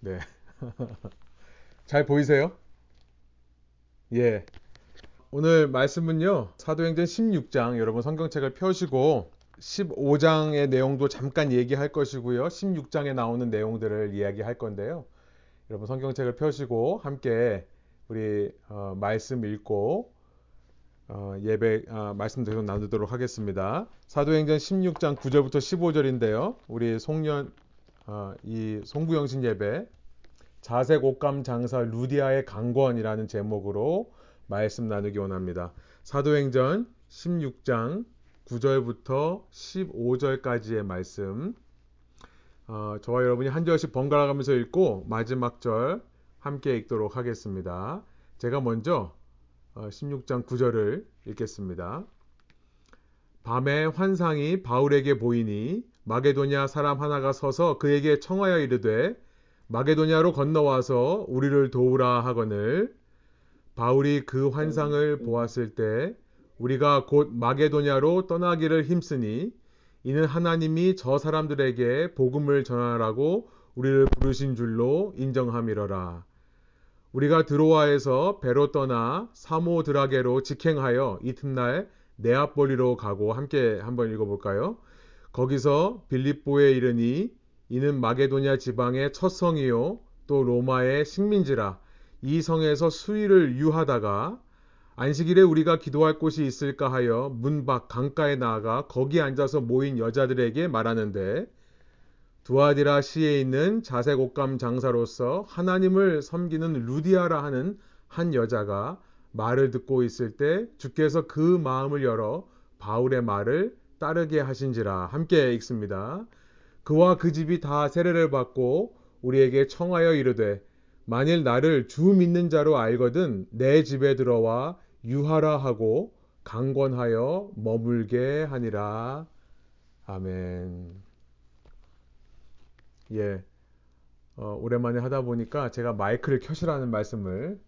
네. 잘 보이세요? 예. 오늘 말씀은요. 사도행전 16장 여러분 성경책을 펴시고 15장의 내용도 잠깐 얘기할 것이고요. 16장에 나오는 내용들을 이야기할 건데요. 여러분 성경책을 펴시고 함께 우리 어, 말씀 읽고 어, 예배 어, 말씀 계속 나누도록 하겠습니다. 사도행전 16장 9절부터 15절인데요. 우리 송년 어, 이 송구영신 예배 자색 옷감 장사 루디아의 강권이라는 제목으로 말씀 나누기 원합니다. 사도행전 16장 9절부터 15절까지의 말씀. 어, 저와 여러분이 한 절씩 번갈아 가면서 읽고 마지막 절 함께 읽도록 하겠습니다. 제가 먼저 16장 어, 9절을 읽겠습니다. 밤에 환상이 바울에게 보이니 마게도냐 사람 하나가 서서 그에게 청하여 이르되 마게도냐로 건너와서 우리를 도우라 하거늘 바울이 그 환상을 보았을 때 우리가 곧 마게도냐로 떠나기를 힘쓰니 이는 하나님이 저 사람들에게 복음을 전하라고 우리를 부르신 줄로 인정함이러라. 우리가 드로아에서 배로 떠나 사모드라게로 직행하여 이튿날 네아폴리로 가고 함께 한번 읽어볼까요? 거기서 빌립보에 이르니 이는 마게도냐 지방의 첫 성이요 또 로마의 식민지라 이 성에서 수위를 유하다가 안식일에 우리가 기도할 곳이 있을까 하여 문 밖 강가에 나아가 거기 앉아서 모인 여자들에게 말하는데 두아디라 시에 있는 자색 옷감 장사로서 하나님을 섬기는 루디아라 하는 한 여자가 말을 듣고 있을 때 주께서 그 마음을 열어 바울의 말을 따르게 하신지라 함께 읽습니다. 그와 그 집이 다 세례를 받고 우리에게 청하여 이르되 만일 나를 주 믿는 자로 알거든 내 집에 들어와 유하라 하고 강권하여 머물게 하니라. 아멘. 예. 어, 오랜만에 하다 보니까 제가 마이크를 켜시라는 말씀을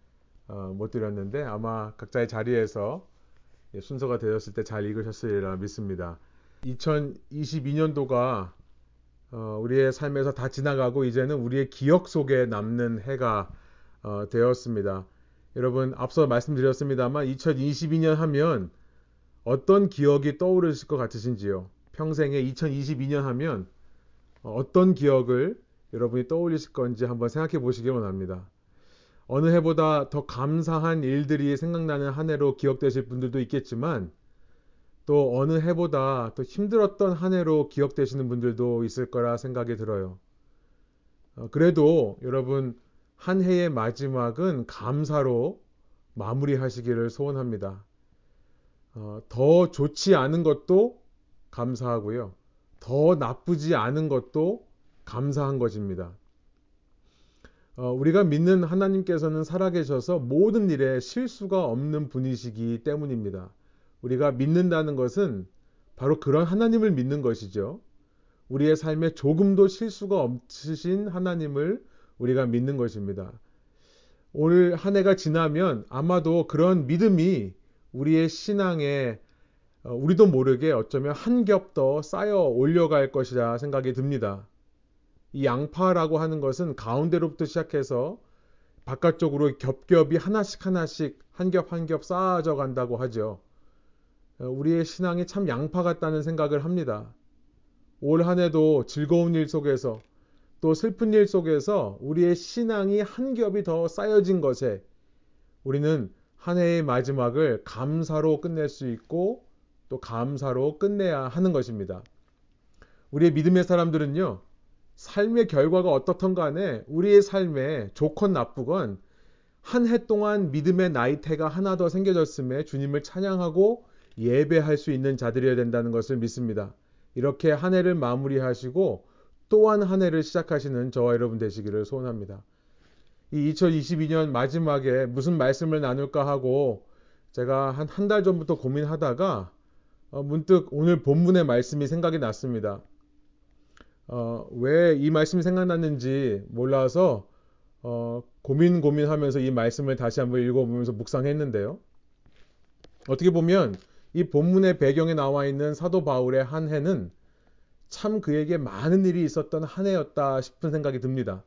어, 못 드렸는데 아마 각자의 자리에서 예, 순서가 되었을 때 잘 읽으셨으리라 믿습니다. 2022년도가 어, 우리의 삶에서 다 지나가고 이제는 우리의 기억 속에 남는 해가 어, 되었습니다. 여러분 앞서 말씀드렸습니다만 2022년 하면 어떤 기억이 떠오르실 것 같으신지요? 평생에 2022년 하면 어떤 기억을 여러분이 떠올리실 건지 한번 생각해 보시기 원합니다. 어느 해보다 더 감사한 일들이 생각나는 한 해로 기억되실 분들도 있겠지만 또 어느 해보다 또 힘들었던 한 해로 기억되시는 분들도 있을 거라 생각이 들어요. 어, 그래도 여러분 한 해의 마지막은 감사로 마무리하시기를 소원합니다. 어, 더 좋지 않은 것도 감사하고요. 더 나쁘지 않은 것도 감사한 것입니다. 어, 우리가 믿는 하나님께서는 살아계셔서 모든 일에 실수가 없는 분이시기 때문입니다. 우리가 믿는다는 것은 바로 그런 하나님을 믿는 것이죠. 우리의 삶에 조금도 실수가 없으신 하나님을 우리가 믿는 것입니다. 오늘 한 해가 지나면 아마도 그런 믿음이 우리의 신앙에 어, 우리도 모르게 어쩌면 한 겹 더 쌓여 올려갈 것이라 생각이 듭니다. 이 양파라고 하는 것은 가운데로부터 시작해서 바깥쪽으로 겹겹이 하나씩 하나씩 한 겹 한 겹 쌓아져 간다고 하죠. 어, 우리의 신앙이 참 양파 같다는 생각을 합니다. 올 한 해도 즐거운 일 속에서 또 슬픈 일 속에서 우리의 신앙이 한 겹이 더 쌓여진 것에 우리는 한 해의 마지막을 감사로 끝낼 수 있고 또 감사로 끝내야 하는 것입니다. 우리의 믿음의 사람들은요, 삶의 결과가 어떻든 간에 우리의 삶에 좋건 나쁘건 한 해 동안 믿음의 나이테가 하나 더 생겨졌음에 주님을 찬양하고 예배할 수 있는 자들이어야 된다는 것을 믿습니다. 이렇게 한 해를 마무리하시고 또한 한 해를 시작하시는 저와 여러분 되시기를 소원합니다. 이 2022년 마지막에 무슨 말씀을 나눌까 하고 제가 한 한 달 전부터 고민하다가 어, 문득 오늘 본문의 말씀이 생각이 났습니다. 어, 왜 이 말씀이 생각났는지 몰라서 어, 고민 고민하면서 이 말씀을 다시 한번 읽어보면서 묵상했는데요. 어떻게 보면 이 본문의 배경에 나와 있는 사도 바울의 한 해는 참 그에게 많은 일이 있었던 한 해였다 싶은 생각이 듭니다.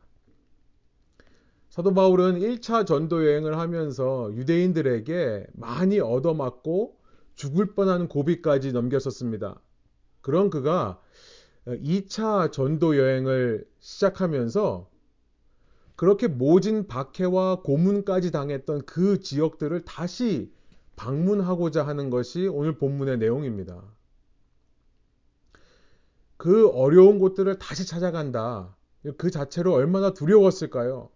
사도 바울은 1차 전도 여행을 하면서 유대인들에게 많이 얻어맞고 죽을 뻔한 고비까지 넘겼었습니다. 그런 그가 2차 전도 여행을 시작하면서 그렇게 모진 박해와 고문까지 당했던 그 지역들을 다시 방문하고자 하는 것이 오늘 본문의 내용입니다. 그 어려운 곳들을 다시 찾아간다. 그 자체로 얼마나 두려웠을까요?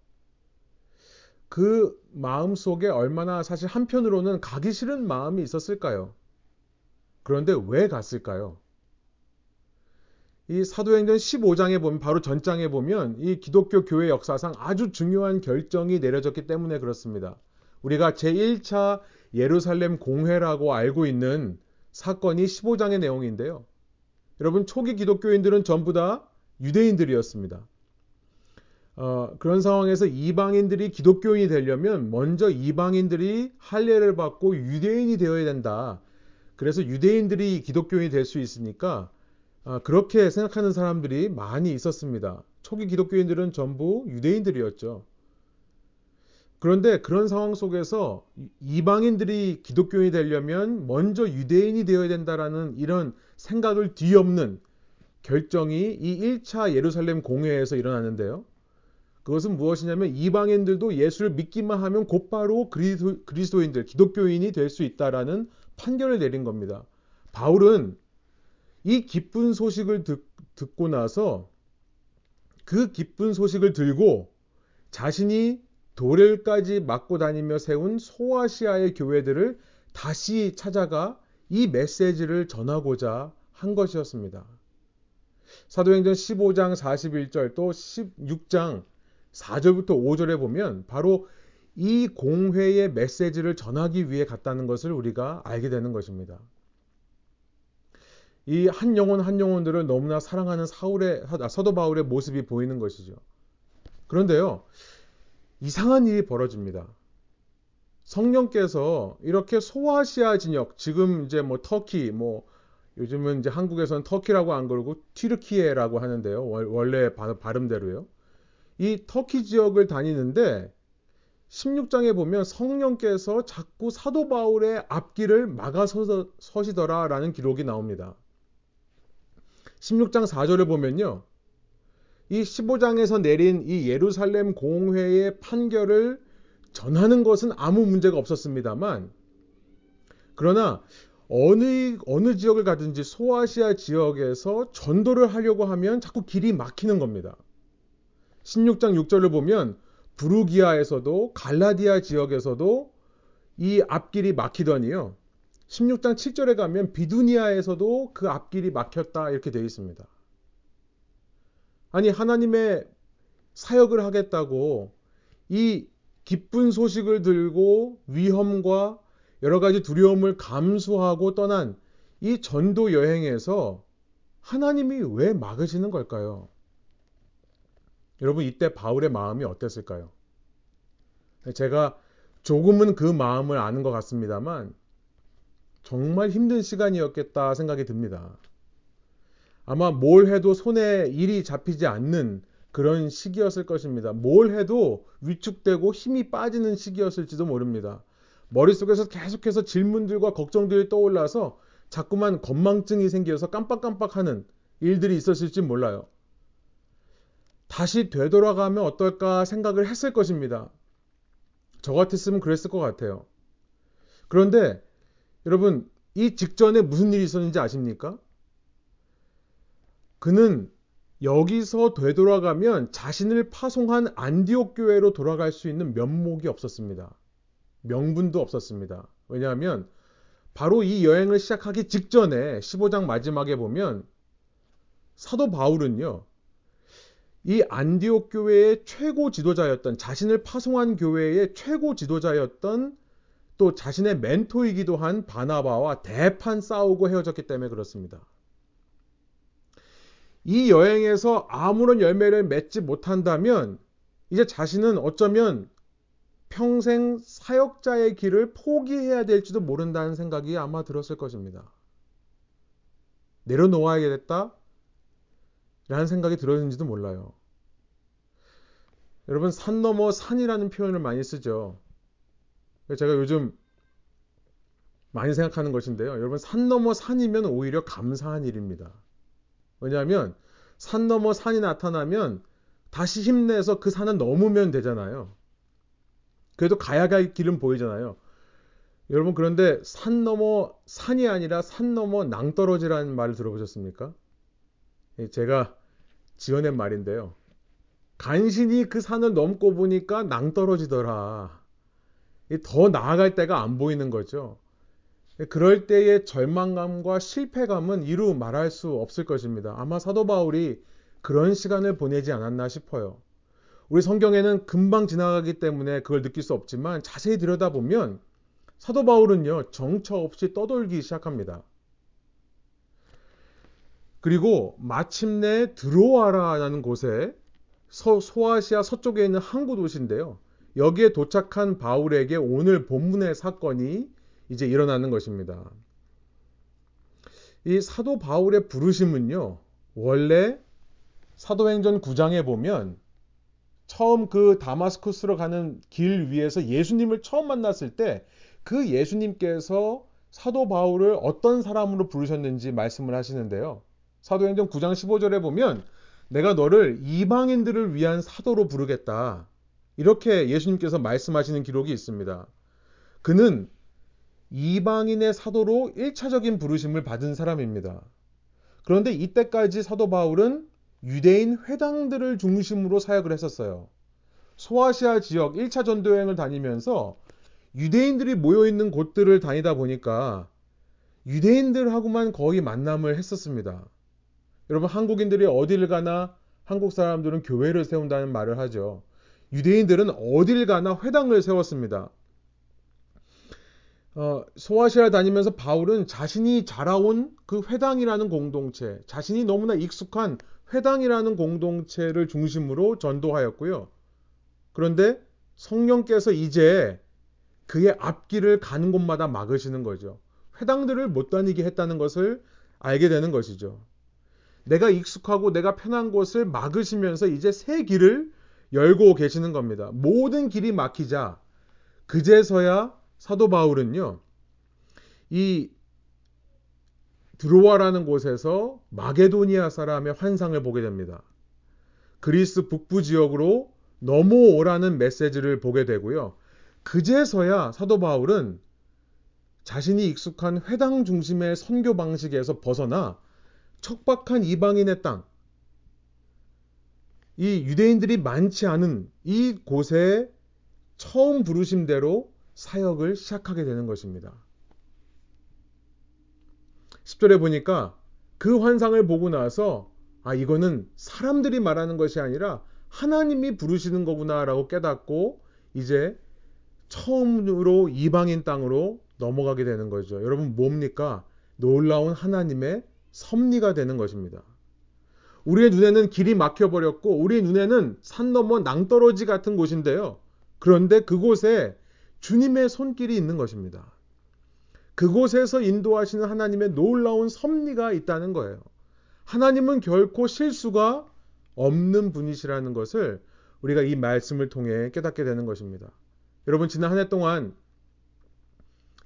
그 마음 속에 얼마나 사실 한편으로는 가기 싫은 마음이 있었을까요? 그런데 왜 갔을까요? 이 사도행전 15장에 보면 바로 전장에 보면 이 기독교 교회 역사상 아주 중요한 결정이 내려졌기 때문에 그렇습니다. 우리가 제1차 예루살렘 공회라고 알고 있는 사건이 15장의 내용인데요. 여러분 초기 기독교인들은 전부 다 유대인들이었습니다. 어, 그런 상황에서 이방인들이 기독교인이 되려면 먼저 이방인들이 할례를 받고 유대인이 되어야 된다. 그래서 유대인들이 기독교인이 될 수 있으니까 어, 그렇게 생각하는 사람들이 많이 있었습니다. 초기 기독교인들은 전부 유대인들이었죠. 그런데 그런 상황 속에서 이방인들이 기독교인이 되려면 먼저 유대인이 되어야 된다라는 이런 생각을 뒤엎는 결정이 이 1차 예루살렘 공회에서 일어났는데요. 그것은 무엇이냐면 이방인들도 예수를 믿기만 하면 곧바로 그리스도, 그리스도인들, 기독교인이 될 수 있다라는 판결을 내린 겁니다. 바울은 이 기쁜 소식을 듣, 듣고 나서 그 기쁜 소식을 들고 자신이 도렐까지 맡고 다니며 세운 소아시아의 교회들을 다시 찾아가 이 메시지를 전하고자 한 것이었습니다. 사도행전 15장 41절 또 16장 4절부터 5절에 보면 바로 이 공회의 메시지를 전하기 위해 갔다는 것을 우리가 알게 되는 것입니다. 이 한 영혼 한 영혼들을 너무나 사랑하는 사울의 사도 바울의 모습이 보이는 것이죠. 그런데요. 이상한 일이 벌어집니다. 성령께서 이렇게 소아시아 진영, 지금 이제 뭐 터키, 뭐 요즘은 이제 한국에서는 터키라고 안 그러고 튀르키예라고 하는데요. 원래 발음대로요. 이 터키 지역을 다니는데 16장에 보면 성령께서 자꾸 사도 바울의 앞길을 막아서시더라라는 기록이 나옵니다. 16장 4절을 보면요. 이 15장에서 내린 이 예루살렘 공회의 판결을 전하는 것은 아무 문제가 없었습니다만 그러나 어느 어느 지역을 가든지 소아시아 지역에서 전도를 하려고 하면 자꾸 길이 막히는 겁니다. 16장 6절을 보면 부르기아에서도 갈라디아 지역에서도 이 앞길이 막히더니요. 16장 7절에 가면 비두니아에서도 그 앞길이 막혔다 이렇게 되어 있습니다. 아니 하나님의 사역을 하겠다고 이 기쁜 소식을 들고 위험과 여러 가지 두려움을 감수하고 떠난 이 전도 여행에서 하나님이 왜 막으시는 걸까요? 여러분 이때 바울의 마음이 어땠을까요? 제가 조금은 그 마음을 아는 것 같습니다만 정말 힘든 시간이었겠다 생각이 듭니다. 아마 뭘 해도 손에 일이 잡히지 않는 그런 시기였을 것입니다. 뭘 해도 위축되고 힘이 빠지는 시기였을지도 모릅니다. 머릿속에서 계속해서 질문들과 걱정들이 떠올라서 자꾸만 건망증이 생겨서 깜빡깜빡하는 일들이 있었을지 몰라요. 다시 되돌아가면 어떨까 생각을 했을 것입니다. 저 같았으면 그랬을 것 같아요. 그런데 여러분, 이 직전에 무슨 일이 있었는지 아십니까? 그는 여기서 되돌아가면 자신을 파송한 안디옥 교회로 돌아갈 수 있는 면목이 없었습니다. 명분도 없었습니다. 왜냐하면 바로 이 여행을 시작하기 직전에 15장 마지막에 보면 사도 바울은요. 이 안디옥 교회의 최고 지도자였던 자신을 파송한 교회의 최고 지도자였던 또 자신의 멘토이기도 한 바나바와 대판 싸우고 헤어졌기 때문에 그렇습니다. 이 여행에서 아무런 열매를 맺지 못한다면 이제 자신은 어쩌면 평생 사역자의 길을 포기해야 될지도 모른다는 생각이 아마 들었을 것입니다. 내려놓아야겠다? 라는 생각이 들었는지도 몰라요. 여러분 산 넘어 산이라는 표현을 많이 쓰죠. 제가 요즘 많이 생각하는 것인데요. 여러분 산 넘어 산이면 오히려 감사한 일입니다. 왜냐하면 산 넘어 산이 나타나면 다시 힘내서 그 산을 넘으면 되잖아요. 그래도 가야 갈 길은 보이잖아요. 여러분 그런데 산 넘어 산이 아니라 산 넘어 낭떠러지라는 말을 들어보셨습니까? 제가 지어낸 말인데요. 간신히 그 산을 넘고 보니까 낭떠러지더라. 더 나아갈 때가 안 보이는 거죠. 그럴 때의 절망감과 실패감은 이루 말할 수 없을 것입니다. 아마 사도 바울이 그런 시간을 보내지 않았나 싶어요. 우리 성경에는 금방 지나가기 때문에 그걸 느낄 수 없지만 자세히 들여다보면 사도 바울은요, 정처 없이 떠돌기 시작합니다. 그리고 마침내 드로아라라는 곳에 서, 소아시아 서쪽에 있는 항구 도시인데요. 여기에 도착한 바울에게 오늘 본문의 사건이 이제 일어나는 것입니다. 이 사도 바울의 부르심은요, 원래 사도행전 9장에 보면 처음 그 다마스쿠스로 가는 길 위에서 예수님을 처음 만났을 때 그 예수님께서 사도 바울을 어떤 사람으로 부르셨는지 말씀을 하시는데요. 사도행전 9장 15절에 보면 내가 너를 이방인들을 위한 사도로 부르겠다. 이렇게 예수님께서 말씀하시는 기록이 있습니다. 그는 이방인의 사도로 1차적인 부르심을 받은 사람입니다. 그런데 이때까지 사도 바울은 유대인 회당들을 중심으로 사역을 했었어요. 소아시아 지역 1차 전도 여행을 다니면서 유대인들이 모여 있는 곳들을 다니다 보니까 유대인들하고만 거의 만남을 했었습니다. 여러분, 한국인들이 어딜 가나 한국 사람들은 교회를 세운다는 말을 하죠. 유대인들은 어딜 가나 회당을 세웠습니다. 어, 소아시아 다니면서 바울은 자신이 자라온 그 회당이라는 공동체, 자신이 너무나 익숙한 회당이라는 공동체를 중심으로 전도하였고요. 그런데 성령께서 이제 그의 앞길을 가는 곳마다 막으시는 거죠. 회당들을 못 다니게 했다는 것을 알게 되는 것이죠. 내가 익숙하고 내가 편한 곳을 막으시면서 이제 새 길을 열고 계시는 겁니다. 모든 길이 막히자 그제서야 사도 바울은요, 이 드로아라는 곳에서 마게도니아 사람의 환상을 보게 됩니다. 그리스 북부 지역으로 넘어오라는 메시지를 보게 되고요. 그제서야 사도 바울은 자신이 익숙한 회당 중심의 선교 방식에서 벗어나 척박한 이방인의 땅, 이 유대인들이 많지 않은 이 곳에 처음 부르심대로 사역을 시작하게 되는 것입니다. 10절에 보니까 그 환상을 보고 나서 아, 이거는 사람들이 말하는 것이 아니라 하나님이 부르시는 거구나라고 깨닫고 이제 처음으로 이방인 땅으로 넘어가게 되는 거죠. 여러분 뭡니까? 놀라운 하나님의 섭리가 되는 것입니다. 우리의 눈에는 길이 막혀버렸고 우리 눈에는 산 넘어 낭떠러지 같은 곳인데요. 그런데 그곳에 주님의 손길이 있는 것입니다. 그곳에서 인도하시는 하나님의 놀라운 섭리가 있다는 거예요. 하나님은 결코 실수가 없는 분이시라는 것을 우리가 이 말씀을 통해 깨닫게 되는 것입니다. 여러분 지난 한 해 동안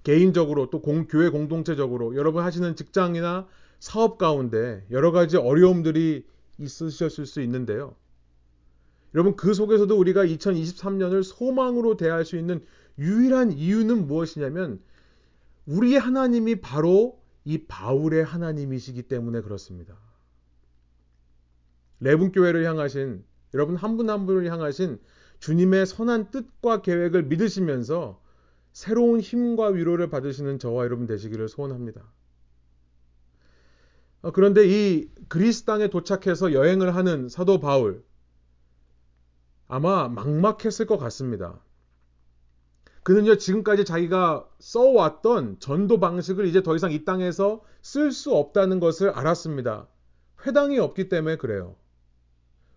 개인적으로 또 공, 교회 공동체적으로 여러분 하시는 직장이나 사업 가운데 여러 가지 어려움들이 있으셨을 수 있는데요. 여러분 그 속에서도 우리가 2023년을 소망으로 대할 수 있는 유일한 이유는 무엇이냐면 우리의 하나님이 바로 이 바울의 하나님이시기 때문에 그렇습니다. 레분교회를 향하신 여러분 한 분한 분을 향하신 주님의 선한 뜻과 계획을 믿으시면서 새로운 힘과 위로를 받으시는 저와 여러분 되시기를 소원합니다. 어, 그런데 이 그리스 땅에 도착해서 여행을 하는 사도 바울 아마 막막했을 것 같습니다. 그는요, 지금까지 자기가 써왔던 전도 방식을 이제 더 이상 이 땅에서 쓸 수 없다는 것을 알았습니다. 회당이 없기 때문에 그래요.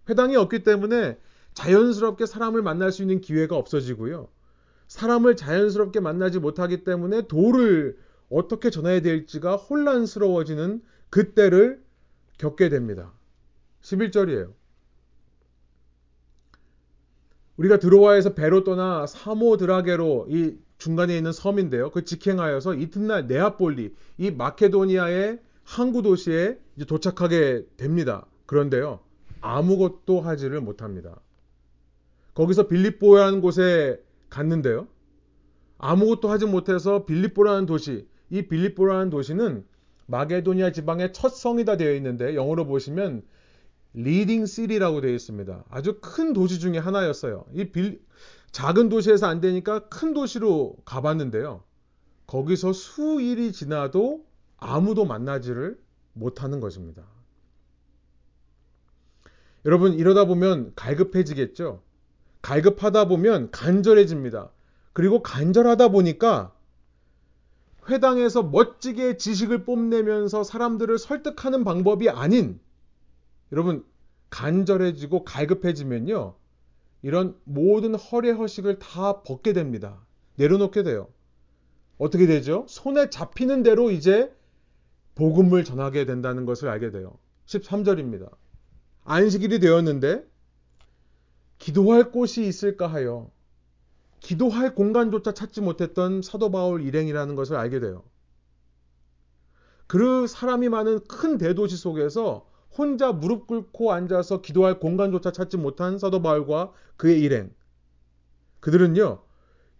회당이 없기 때문에 자연스럽게 사람을 만날 수 있는 기회가 없어지고요. 사람을 자연스럽게 만나지 못하기 때문에 도를 어떻게 전해야 될지가 혼란스러워지는 그때를 겪게 됩니다. 11절이에요. 우리가 드로아에서 배로 떠나 사모드라게로 이 중간에 있는 섬인데요. 그 직행하여서 이튿날 네아폴리 이 마케도니아의 항구 도시에 도착하게 됩니다. 그런데요. 아무것도 하지를 못합니다. 거기서 빌립보라는 곳에 갔는데요. 아무것도 하지 못해서 빌립보라는 도시, 이 빌립보라는 도시는 마게도니아 지방의 첫 성이다 되어 있는데 영어로 보시면 leading city라고 되어 있습니다. 아주 큰 도시 중에 하나였어요. 이 빌, 작은 도시에서 안 되니까 큰 도시로 가봤는데요. 거기서 수일이 지나도 아무도 만나지를 못하는 것입니다. 여러분 이러다 보면 갈급해지겠죠. 갈급하다 보면 간절해집니다. 그리고 간절하다 보니까 회당에서 멋지게 지식을 뽐내면서 사람들을 설득하는 방법이 아닌 여러분 간절해지고 갈급해지면요. 이런 모든 허례 허식을 다 벗게 됩니다. 내려놓게 돼요. 어떻게 되죠? 손에 잡히는 대로 이제 복음을 전하게 된다는 것을 알게 돼요. 13절입니다. 안식일이 되었는데 기도할 곳이 있을까 하여 기도할 공간조차 찾지 못했던 사도 바울 일행이라는 것을 알게 돼요. 그 사람이 많은 큰 대도시 속에서 혼자 무릎 꿇고 앉아서 기도할 공간조차 찾지 못한 사도 바울과 그의 일행. 그들은요,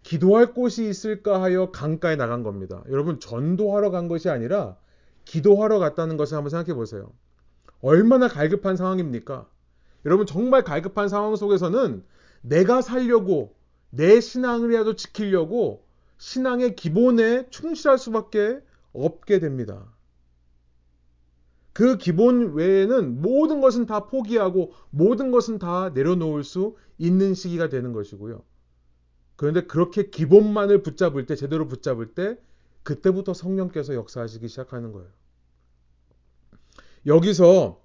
기도할 곳이 있을까 하여 강가에 나간 겁니다. 여러분, 전도하러 간 것이 아니라 기도하러 갔다는 것을 한번 생각해 보세요. 얼마나 갈급한 상황입니까? 여러분, 정말 갈급한 상황 속에서는 내가 살려고 내 신앙을이라도 지키려고 신앙의 기본에 충실할 수밖에 없게 됩니다. 그 기본 외에는 모든 것은 다 포기하고 모든 것은 다 내려놓을 수 있는 시기가 되는 것이고요. 그런데 그렇게 기본만을 붙잡을 때, 제대로 붙잡을 때, 그때부터 성령께서 역사하시기 시작하는 거예요. 여기서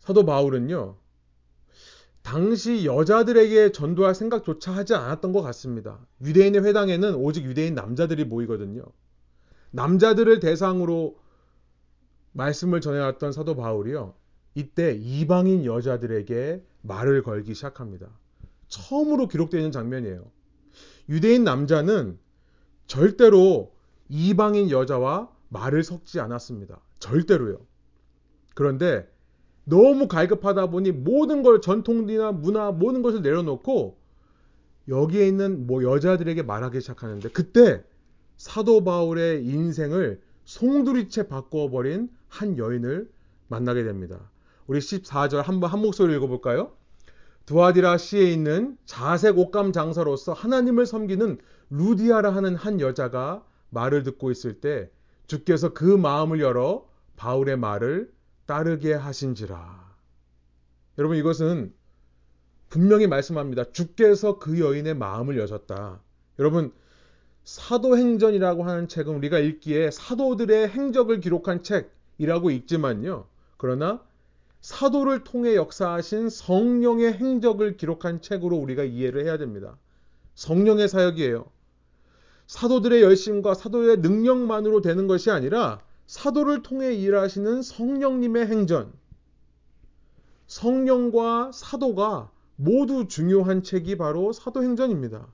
사도 바울은요, 당시 여자들에게 전도할 생각조차 하지 않았던 것 같습니다. 유대인의 회당에는 오직 유대인 남자들이 모이거든요. 남자들을 대상으로 말씀을 전해왔던 사도 바울이요. 이때 이방인 여자들에게 말을 걸기 시작합니다. 처음으로 기록되어 있는 장면이에요. 유대인 남자는 절대로 이방인 여자와 말을 섞지 않았습니다. 절대로요. 그런데 너무 갈급하다 보니 모든 걸 전통이나 문화 모든 것을 내려놓고 여기에 있는 뭐 여자들에게 말하기 시작하는데 그때 사도 바울의 인생을 송두리째 바꿔버린 한 여인을 만나게 됩니다. 우리 14절 한번 한 목소리 읽어볼까요? 두아디라 시에 있는 자색 옷감 장사로서 하나님을 섬기는 루디아라 하는 한 여자가 말을 듣고 있을 때 주께서 그 마음을 열어 바울의 말을 따르게 하신지라. 여러분 이것은 분명히 말씀합니다. 주께서 그 여인의 마음을 여셨다. 여러분 사도행전이라고 하는 책은 우리가 읽기에 사도들의 행적을 기록한 책 이라고 읽지만요. 그러나 사도를 통해 역사하신 성령의 행적을 기록한 책으로 우리가 이해를 해야 됩니다. 성령의 사역이에요. 사도들의 열심과 사도의 능력만으로 되는 것이 아니라 사도를 통해 일하시는 성령님의 행전, 성령과 사도가 모두 중요한 책이 바로 사도행전입니다.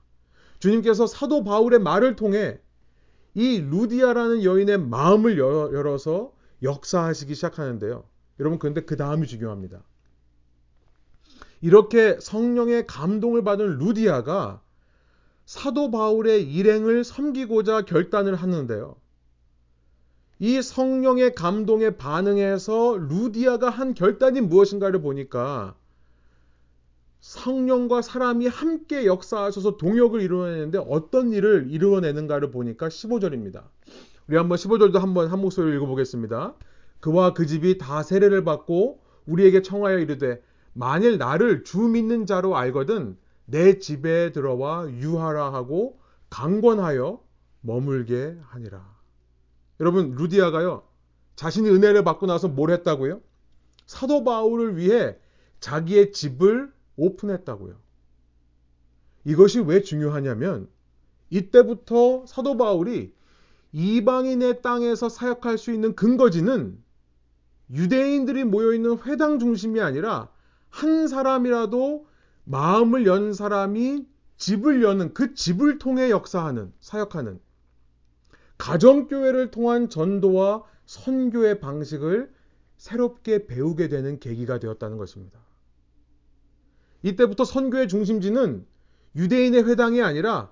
주님께서 사도 바울의 말을 통해 이 루디아라는 여인의 마음을 열어서 역사하시기 시작하는데요. 여러분, 그런데 그 다음이 중요합니다. 이렇게 성령의 감동을 받은 루디아가 사도 바울의 일행을 섬기고자 결단을 하는데요. 이 성령의 감동에 반응해서 루디아가 한 결단이 무엇인가를 보니까 성령과 사람이 함께 역사하셔서 동역을 이루어내는데 어떤 일을 이루어내는가를 보니까 15절입니다. 우리 한번 15절도 한번 한 목소리로 읽어보겠습니다. 그와 그 집이 다 세례를 받고 우리에게 청하여 이르되 만일 나를 주 믿는 자로 알거든 내 집에 들어와 유하라 하고 강권하여 머물게 하니라. 여러분 루디아가요. 자신이 은혜를 받고 나서 뭘 했다고요? 사도 바울을 위해 자기의 집을 오픈했다고요. 이것이 왜 중요하냐면 이때부터 사도 바울이 이방인의 땅에서 사역할 수 있는 근거지는 유대인들이 모여 있는 회당 중심이 아니라 한 사람이라도 마음을 연 사람이 집을 여는 그 집을 통해 역사하는 사역하는 가정교회를 통한 전도와 선교의 방식을 새롭게 배우게 되는 계기가 되었다는 것입니다. 이때부터 선교의 중심지는 유대인의 회당이 아니라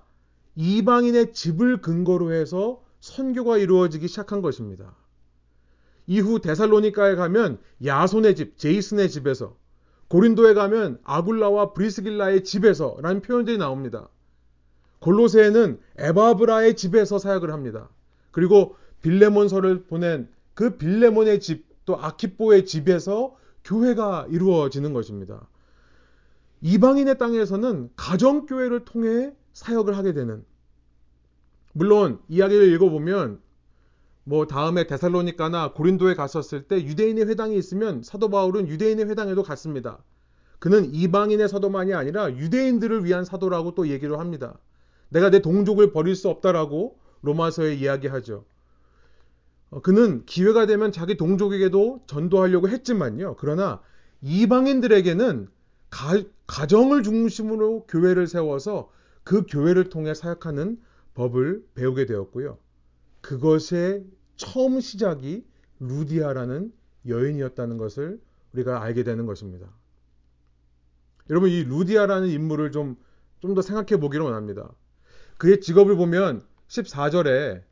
이방인의 집을 근거로 해서 선교가 이루어지기 시작한 것입니다. 이후 데살로니카에 가면 야손의 집, 제이슨의 집에서 고린도에 가면 아굴라와 브리스길라의 집에서 라는 표현들이 나옵니다. 골로새에는 에바브라의 집에서 사역을 합니다. 그리고 빌레몬서를 보낸 그 빌레몬의 집, 또 아키뽀의 집에서 교회가 이루어지는 것입니다. 이방인의 땅에서는 가정교회를 통해 사역을 하게 되는 물론 이야기를 읽어보면 뭐 다음에 데살로니카나 고린도에 갔었을 때 유대인의 회당이 있으면 사도 바울은 유대인의 회당에도 갔습니다. 그는 이방인의 사도만이 아니라 유대인들을 위한 사도라고 또 얘기를 합니다. 내가 내 동족을 버릴 수 없다라고 로마서에 이야기하죠. 어, 그는 기회가 되면 자기 동족에게도 전도하려고 했지만요. 그러나 이방인들에게는 가, 가정을 중심으로 교회를 세워서 그 교회를 통해 사역하는 법을 배우게 되었고요. 그것의 처음 시작이 루디아라는 여인이었다는 것을 우리가 알게 되는 것입니다. 여러분 이 루디아라는 인물을 좀 좀 더 생각해 보기를 원합니다. 그의 직업을 보면 14절에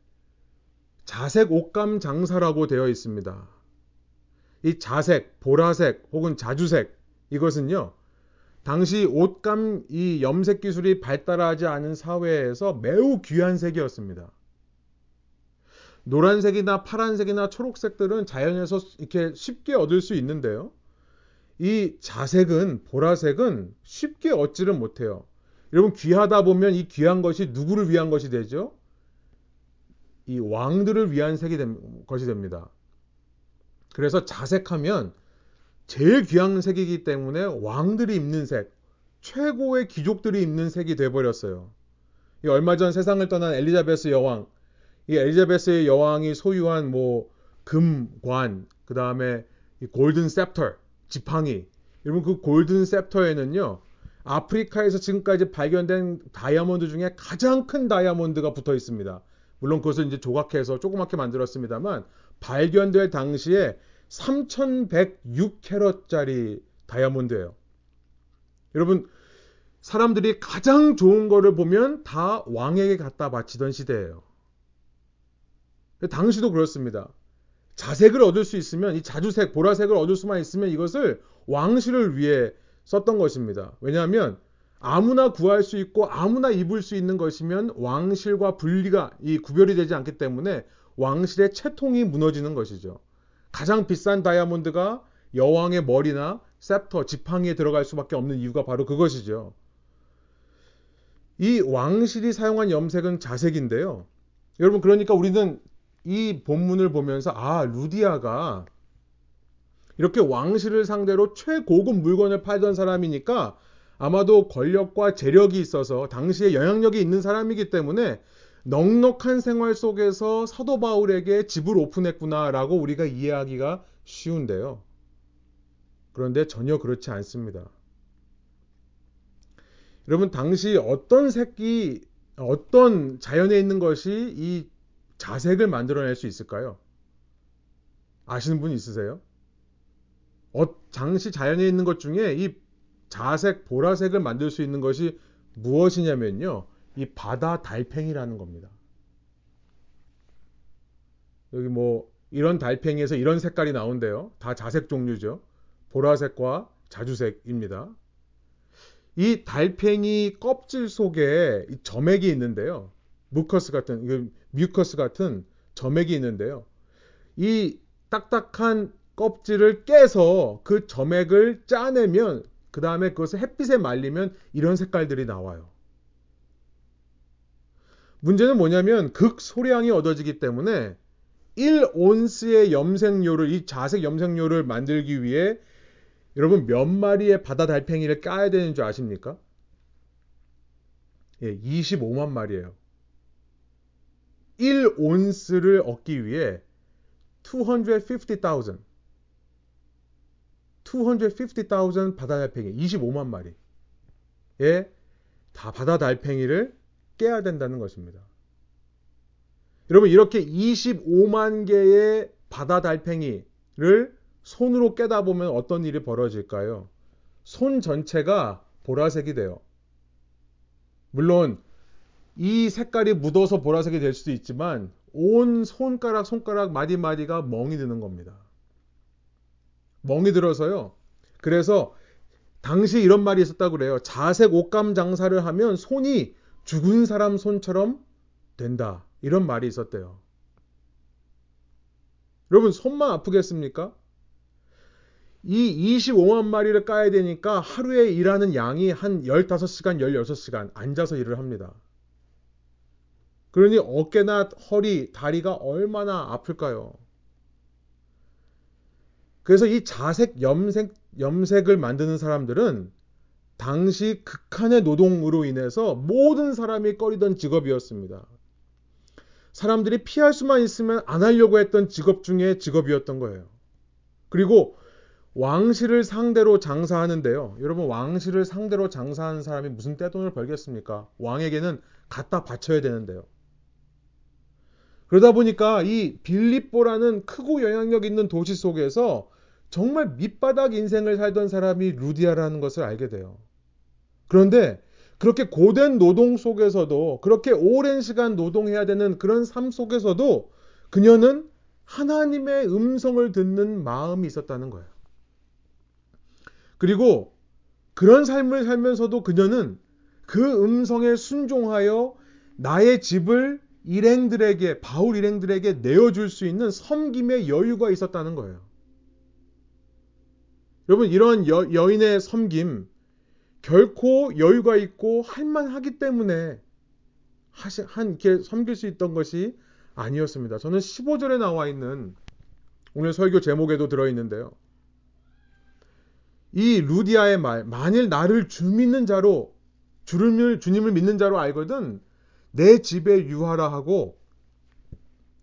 자색 옷감 장사라고 되어 있습니다. 이 자색, 보라색 혹은 자주색 이것은요. 당시 옷감 이 염색 기술이 발달하지 않은 사회에서 매우 귀한 색이었습니다. 노란색이나 파란색이나 초록색들은 자연에서 이렇게 쉽게 얻을 수 있는데요. 이 자색은 보라색은 쉽게 얻지를 못해요. 여러분 귀하다 보면 이 귀한 것이 누구를 위한 것이 되죠? 이 왕들을 위한 색이 된, 것이 됩니다. 그래서 자색하면 제일 귀한 색이기 때문에 왕들이 입는 색, 최고의 귀족들이 입는 색이 돼버렸어요. 얼마 전 세상을 떠난 엘리자베스 여왕, 이 엘리자베스 여왕이 소유한 뭐 금관, 그 다음에 골든 셉터, 지팡이. 여러분 그 골든 셉터에는요, 아프리카에서 지금까지 발견된 다이아몬드 중에 가장 큰 다이아몬드가 붙어 있습니다. 물론 그것을 이제 조각해서 조그맣게 만들었습니다만 발견될 당시에 3106캐럿짜리 다이아몬드예요. 여러분 사람들이 가장 좋은 거를 보면 다 왕에게 갖다 바치던 시대예요. 당시도 그렇습니다. 자색을 얻을 수 있으면 이 자주색, 보라색을 얻을 수만 있으면 이것을 왕실을 위해 썼던 것입니다. 왜냐하면 아무나 구할 수 있고 아무나 입을 수 있는 것이면 왕실과 분리가 이 구별이 되지 않기 때문에 왕실의 채통이 무너지는 것이죠. 가장 비싼 다이아몬드가 여왕의 머리나 셉터, 지팡이에 들어갈 수밖에 없는 이유가 바로 그것이죠. 이 왕실이 사용한 염색은 자색인데요. 여러분 그러니까 우리는 이 본문을 보면서 아 루디아가 이렇게 왕실을 상대로 최고급 물건을 팔던 사람이니까 아마도 권력과 재력이 있어서 당시에 영향력이 있는 사람이기 때문에 넉넉한 생활 속에서 사도 바울에게 집을 오픈했구나라고 우리가 이해하기가 쉬운데요. 그런데 전혀 그렇지 않습니다. 여러분 당시 어떤 색이 어떤 자연에 있는 것이 이 자색을 만들어낼 수 있을까요? 아시는 분 있으세요? 어, 당시 자연에 있는 것 중에 이 자색, 보라색을 만들 수 있는 것이 무엇이냐면요. 이 바다 달팽이라는 겁니다. 여기 뭐 이런 달팽이에서 이런 색깔이 나온대요. 다 자색 종류죠. 보라색과 자주색입니다. 이 달팽이 껍질 속에 점액이 있는데요. 무커스 같은 뮤커스 같은 점액이 있는데요. 이 딱딱한 껍질을 깨서 그 점액을 짜내면 그 다음에 그것을 햇빛에 말리면 이런 색깔들이 나와요. 문제는 뭐냐면 극소량이 얻어지기 때문에 1온스의 염색료를 이 자색 염색료를 만들기 위해 여러분 몇 마리의 바다 달팽이를 까야 되는 줄 아십니까? 예, 25만 마리예요. 1온스를 얻기 위해 250,000 250,000 바다 달팽이 25만 마리. 다 바다 달팽이를 깨야 된다는 것입니다. 여러분 이렇게 25만 개의 바다 달팽이를 손으로 깨다 보면 어떤 일이 벌어질까요? 손 전체가 보라색이 돼요. 물론 이 색깔이 묻어서 보라색이 될 수도 있지만 온 손가락 손가락 마디마디가 멍이 드는 겁니다. 멍이 들어서요. 그래서 당시 이런 말이 있었다고 그래요. 자색 옷감 장사를 하면 손이 죽은 사람 손처럼 된다. 이런 말이 있었대요. 여러분 손만 아프겠습니까? 이 25만 마리를 까야 되니까 하루에 일하는 양이 한 15시간, 16시간 앉아서 일을 합니다. 그러니 어깨나 허리, 다리가 얼마나 아플까요? 그래서 이 자색 염색, 염색을 만드는 사람들은 당시 극한의 노동으로 인해서 모든 사람이 꺼리던 직업이었습니다. 사람들이 피할 수만 있으면 안 하려고 했던 직업 중에 직업이었던 거예요. 그리고 왕실을 상대로 장사하는데요. 여러분 왕실을 상대로 장사하는 사람이 무슨 떼돈을 벌겠습니까? 왕에게는 갖다 바쳐야 되는데요. 그러다 보니까 이 빌립보라는 크고 영향력 있는 도시 속에서 정말 밑바닥 인생을 살던 사람이 루디아라는 것을 알게 돼요. 그런데 그렇게 고된 노동 속에서도 그렇게 오랜 시간 노동해야 되는 그런 삶 속에서도 그녀는 하나님의 음성을 듣는 마음이 있었다는 거예요. 그리고 그런 삶을 살면서도 그녀는 그 음성에 순종하여 나의 집을 일행들에게, 바울 일행들에게 내어줄 수 있는 섬김의 여유가 있었다는 거예요. 여러분, 이런 여, 여인의 섬김, 결코 여유가 있고 할만하기 때문에 한, 이렇게 섬길 수 있던 것이 아니었습니다. 저는 15절에 나와 있는 오늘 설교 제목에도 들어있는데요. 이 루디아의 말, 만일 나를 주 믿는 자로, 주를, 주님을 믿는 자로 알거든, 내 집에 유하라 하고,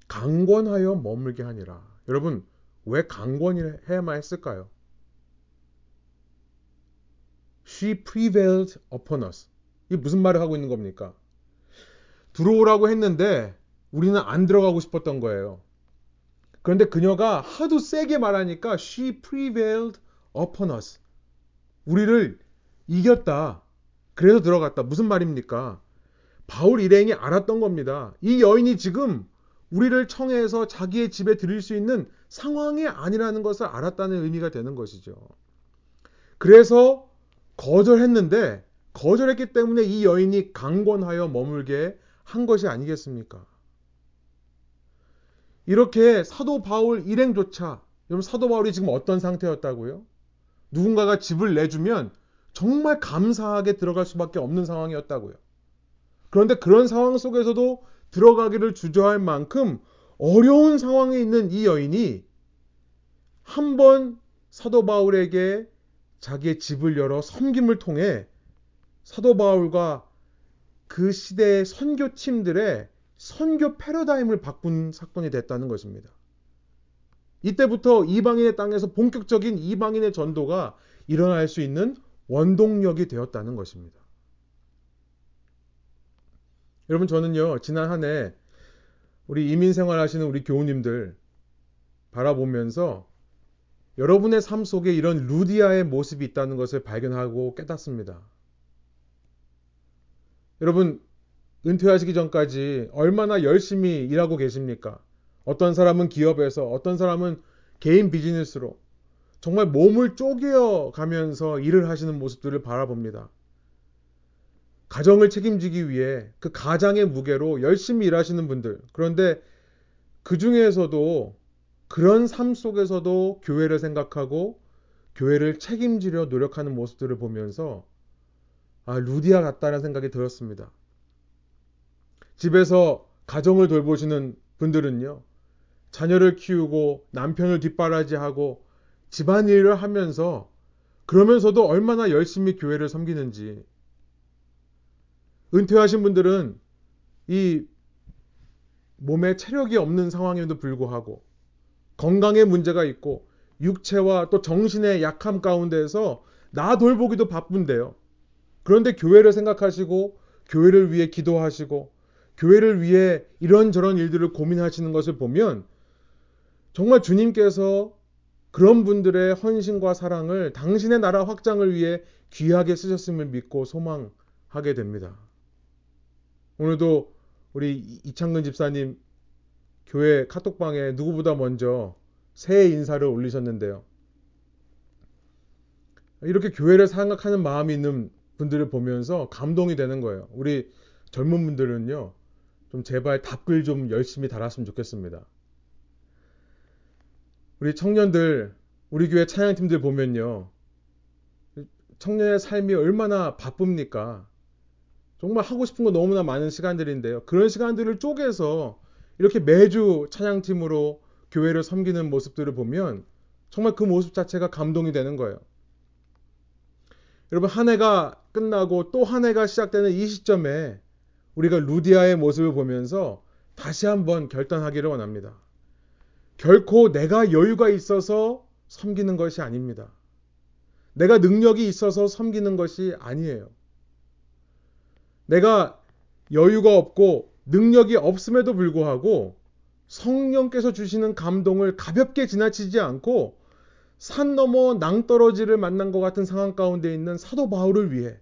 강권하여 머물게 하니라. 여러분, 왜 강권해야만 했을까요? She prevailed upon us. 이게 무슨 말을 하고 있는 겁니까? 들어오라고 했는데 우리는 안 들어가고 싶었던 거예요. 그런데 그녀가 하도 세게 말하니까 she prevailed upon us. 우리를 이겼다. 그래서 들어갔다. 무슨 말입니까? 바울 일행이 알았던 겁니다. 이 여인이 지금 우리를 청해서 자기의 집에 들일 수 있는 상황이 아니라는 것을 알았다는 의미가 되는 것이죠. 그래서 거절했는데 거절했기 때문에 이 여인이 강권하여 머물게 한 것이 아니겠습니까? 이렇게 사도 바울 일행조차 여러분 사도 바울이 지금 어떤 상태였다고요? 누군가가 집을 내주면 정말 감사하게 들어갈 수밖에 없는 상황이었다고요. 그런데 그런 상황 속에서도 들어가기를 주저할 만큼 어려운 상황에 있는 이 여인이 한 번 사도 바울에게 자기의 집을 열어 섬김을 통해 사도 바울과 그 시대의 선교팀들의 선교 패러다임을 바꾼 사건이 됐다는 것입니다. 이때부터 이방인의 땅에서 본격적인 이방인의 전도가 일어날 수 있는 원동력이 되었다는 것입니다. 여러분 저는요 지난 한 해 우리 이민 생활하시는 우리 교우님들 바라보면서 여러분의 삶 속에 이런 루디아의 모습이 있다는 것을 발견하고 깨닫습니다. 여러분 은퇴하시기 전까지 얼마나 열심히 일하고 계십니까? 어떤 사람은 기업에서, 어떤 사람은 개인 비즈니스로 정말 몸을 쪼개어 가면서 일을 하시는 모습들을 바라봅니다. 가정을 책임지기 위해 그 가장의 무게로 열심히 일하시는 분들. 그런데 그 중에서도 그런 삶 속에서도 교회를 생각하고 교회를 책임지려 노력하는 모습들을 보면서 아, 루디아 같다는 생각이 들었습니다. 집에서 가정을 돌보시는 분들은요, 자녀를 키우고 남편을 뒷바라지하고 집안일을 하면서 그러면서도 얼마나 열심히 교회를 섬기는지. 은퇴하신 분들은 이 몸에 체력이 없는 상황에도 불구하고 건강에 문제가 있고 육체와 또 정신의 약함 가운데에서 나 돌보기도 바쁜데요. 그런데 교회를 생각하시고 교회를 위해 기도하시고 교회를 위해 이런저런 일들을 고민하시는 것을 보면 정말 주님께서 그런 분들의 헌신과 사랑을 당신의 나라 확장을 위해 귀하게 쓰셨음을 믿고 소망하게 됩니다. 오늘도 우리 이창근 집사님 교회 카톡방에 누구보다 먼저 새해 인사를 올리셨는데요. 이렇게 교회를 생각하는 마음이 있는 분들을 보면서 감동이 되는 거예요. 우리 젊은 분들은요, 좀 제발 답글 좀 열심히 달았으면 좋겠습니다. 우리 청년들, 우리 교회 찬양팀들 보면요, 청년의 삶이 얼마나 바쁩니까? 정말 하고 싶은 거 너무나 많은 시간들인데요. 그런 시간들을 쪼개서 이렇게 매주 찬양팀으로 교회를 섬기는 모습들을 보면 정말 그 모습 자체가 감동이 되는 거예요. 여러분, 한 해가 끝나고 또 한 해가 시작되는 이 시점에 우리가 루디아의 모습을 보면서 다시 한번 결단하기를 원합니다. 결코 내가 여유가 있어서 섬기는 것이 아닙니다. 내가 능력이 있어서 섬기는 것이 아니에요. 내가 여유가 없고 능력이 없음에도 불구하고 성령께서 주시는 감동을 가볍게 지나치지 않고 산 너머 낭떠러지를 만난 것 같은 상황 가운데 있는 사도 바울을 위해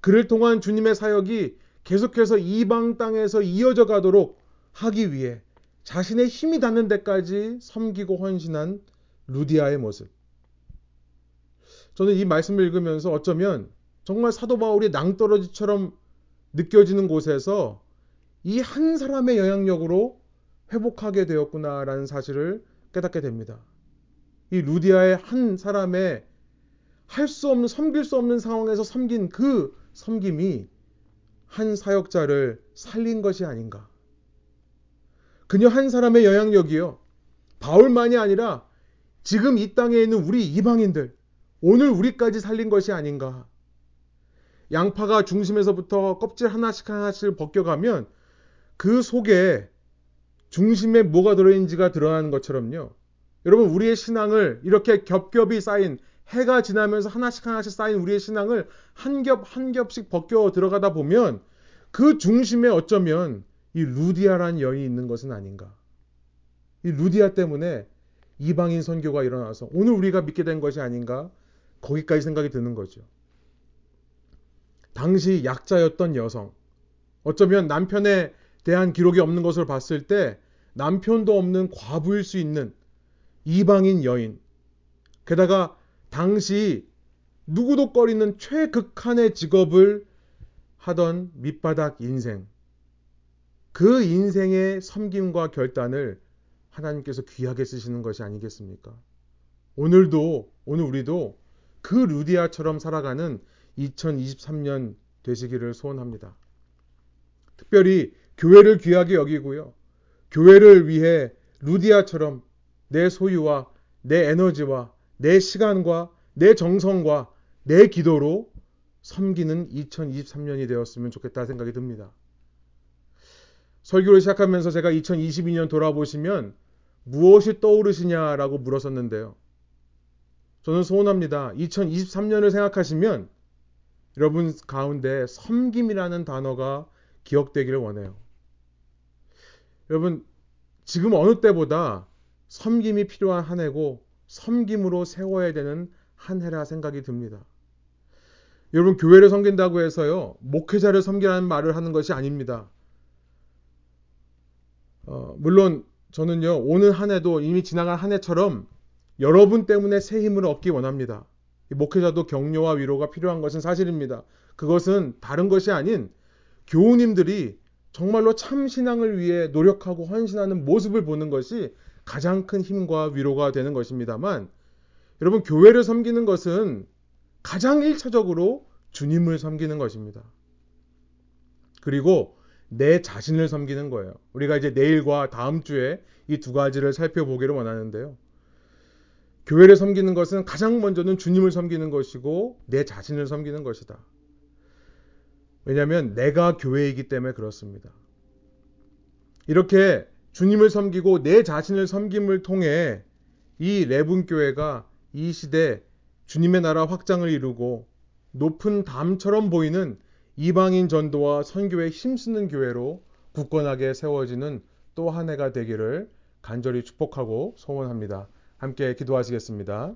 그를 통한 주님의 사역이 계속해서 이방 땅에서 이어져 가도록 하기 위해 자신의 힘이 닿는 데까지 섬기고 헌신한 루디아의 모습. 저는 이 말씀을 읽으면서 어쩌면 정말 사도 바울이 낭떠러지처럼 느껴지는 곳에서 이 한 사람의 영향력으로 회복하게 되었구나라는 사실을 깨닫게 됩니다. 이 루디아의 한 사람의 할 수 없는 섬길 수 없는 상황에서 섬긴 그 섬김이 한 사역자를 살린 것이 아닌가. 그녀 한 사람의 영향력이요. 바울만이 아니라 지금 이 땅에 있는 우리 이방인들, 오늘 우리까지 살린 것이 아닌가. 양파가 중심에서부터 껍질 하나씩 하나씩 벗겨가면 그 속에 중심에 뭐가 들어있는지가 드러나는 것처럼요. 여러분, 우리의 신앙을 이렇게 겹겹이 쌓인 해가 지나면서 하나씩 하나씩 쌓인 우리의 신앙을 한 겹 한 겹씩 벗겨 들어가다 보면 그 중심에 어쩌면 이 루디아라는 여인이 있는 것은 아닌가. 이 루디아 때문에 이방인 선교가 일어나서 오늘 우리가 믿게 된 것이 아닌가. 거기까지 생각이 드는 거죠. 당시 약자였던 여성. 어쩌면 남편에 대한 기록이 없는 것을 봤을 때 남편도 없는 과부일 수 있는 이방인 여인. 게다가 당시 누구도 꺼리는 최극한의 직업을 하던 밑바닥 인생. 그 인생의 섬김과 결단을 하나님께서 귀하게 쓰시는 것이 아니겠습니까? 오늘도, 오늘 우리도 그 루디아처럼 살아가는 2023년 되시기를 소원합니다. 특별히 교회를 귀하게 여기고요. 교회를 위해 루디아처럼 내 소유와 내 에너지와 내 시간과 내 정성과 내 기도로 섬기는 2023년이 되었으면 좋겠다 생각이 듭니다. 설교를 시작하면서 제가 2022년 돌아보시면 무엇이 떠오르시냐라고 물었었는데요. 저는 소원합니다. 2023년을 생각하시면 여러분 가운데 섬김이라는 단어가 기억되기를 원해요. 여러분, 지금 어느 때보다 섬김이 필요한 한 해고 섬김으로 세워야 되는 한 해라 생각이 듭니다. 여러분, 교회를 섬긴다고 해서요, 목회자를 섬기라는 말을 하는 것이 아닙니다. 어, 물론 저는요, 오늘 한 해도 이미 지나간 한 해처럼 여러분 때문에 새 힘을 얻기 원합니다. 목회자도 격려와 위로가 필요한 것은 사실입니다. 그것은 다른 것이 아닌 교우님들이 정말로 참 신앙을 위해 노력하고 헌신하는 모습을 보는 것이 가장 큰 힘과 위로가 되는 것입니다만 여러분 교회를 섬기는 것은 가장 1차적으로 주님을 섬기는 것입니다. 그리고 내 자신을 섬기는 거예요. 우리가 이제 내일과 다음 주에 이 두 가지를 살펴보기를 원하는데요. 교회를 섬기는 것은 가장 먼저는 주님을 섬기는 것이고 내 자신을 섬기는 것이다. 왜냐하면 내가 교회이기 때문에 그렇습니다. 이렇게 주님을 섬기고 내 자신을 섬김을 통해 이 레분 교회가 이 시대 주님의 나라 확장을 이루고 높은 담처럼 보이는 이방인 전도와 선교에 힘쓰는 교회로 굳건하게 세워지는 또 한 해가 되기를 간절히 축복하고 소원합니다. 함께 기도하시겠습니다.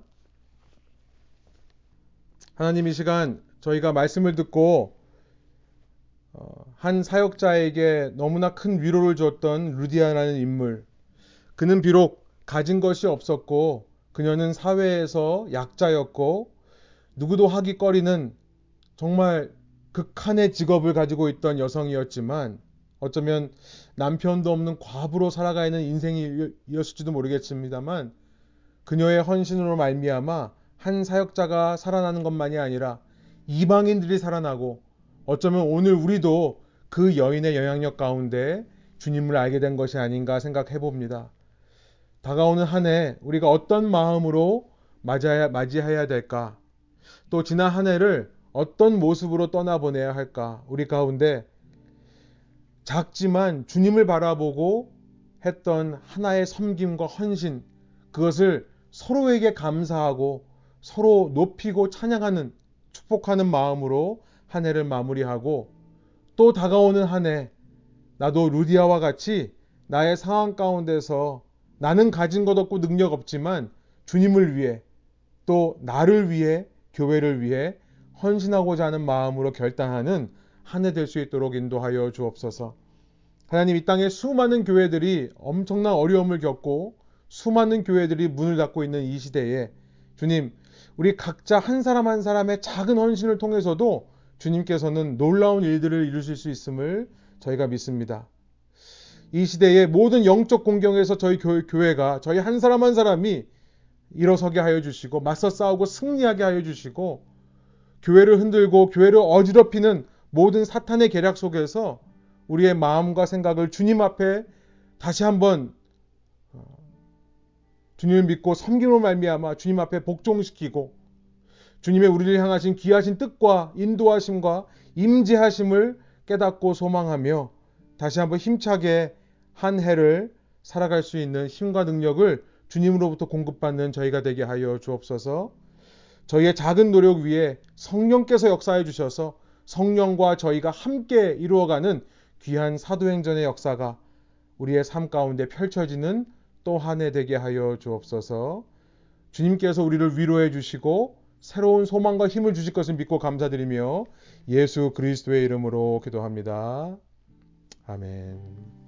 하나님 이 시간 저희가 말씀을 듣고 어, 한 사역자에게 너무나 큰 위로를 줬던 루디아라는 인물. 그는 비록 가진 것이 없었고 그녀는 사회에서 약자였고 누구도 하기 꺼리는 정말 극한의 직업을 가지고 있던 여성이었지만 어쩌면 남편도 없는 과부로 살아가는 인생이었을지도 모르겠습니다만 그녀의 헌신으로 말미암아 한 사역자가 살아나는 것만이 아니라 이방인들이 살아나고 어쩌면 오늘 우리도 그 여인의 영향력 가운데 주님을 알게 된 것이 아닌가 생각해 봅니다. 다가오는 한 해 우리가 어떤 마음으로 맞아야, 맞이해야 될까? 또 지난 한 해를 어떤 모습으로 떠나보내야 할까? 우리 가운데 작지만 주님을 바라보고 했던 하나의 섬김과 헌신, 그것을 서로에게 감사하고 서로 높이고 찬양하는 축복하는 마음으로 한 해를 마무리하고 또 다가오는 한 해 나도 루디아와 같이 나의 상황 가운데서 나는 가진 것 없고 능력 없지만 주님을 위해 또 나를 위해 교회를 위해 헌신하고자 하는 마음으로 결단하는 한 해 될 수 있도록 인도하여 주옵소서. 하나님 이 땅에 수많은 교회들이 엄청난 어려움을 겪고 수많은 교회들이 문을 닫고 있는 이 시대에 주님 우리 각자 한 사람 한 사람의 작은 헌신을 통해서도 주님께서는 놀라운 일들을 이루실 수 있음을 저희가 믿습니다. 이 시대의 모든 영적 공경에서 저희 교회가 저희 한 사람 한 사람이 일어서게 하여 주시고 맞서 싸우고 승리하게 하여 주시고 교회를 흔들고 교회를 어지럽히는 모든 사탄의 계략 속에서 우리의 마음과 생각을 주님 앞에 다시 한번 어, 주님을 믿고 섬김으로 말미암아 주님 앞에 복종시키고 주님의 우리를 향하신 귀하신 뜻과 인도하심과 임재하심을 깨닫고 소망하며 다시 한번 힘차게 한 해를 살아갈 수 있는 힘과 능력을 주님으로부터 공급받는 저희가 되게 하여 주옵소서. 저희의 작은 노력 위에 성령께서 역사해 주셔서 성령과 저희가 함께 이루어가는 귀한 사도행전의 역사가 우리의 삶 가운데 펼쳐지는 또한해 되게 하여 주옵소서. 주님께서 우리를 위로해 주시고 새로운 소망과 힘을 주실 것을 믿고 감사드리며 예수 그리스도의 이름으로 기도합니다. 아멘.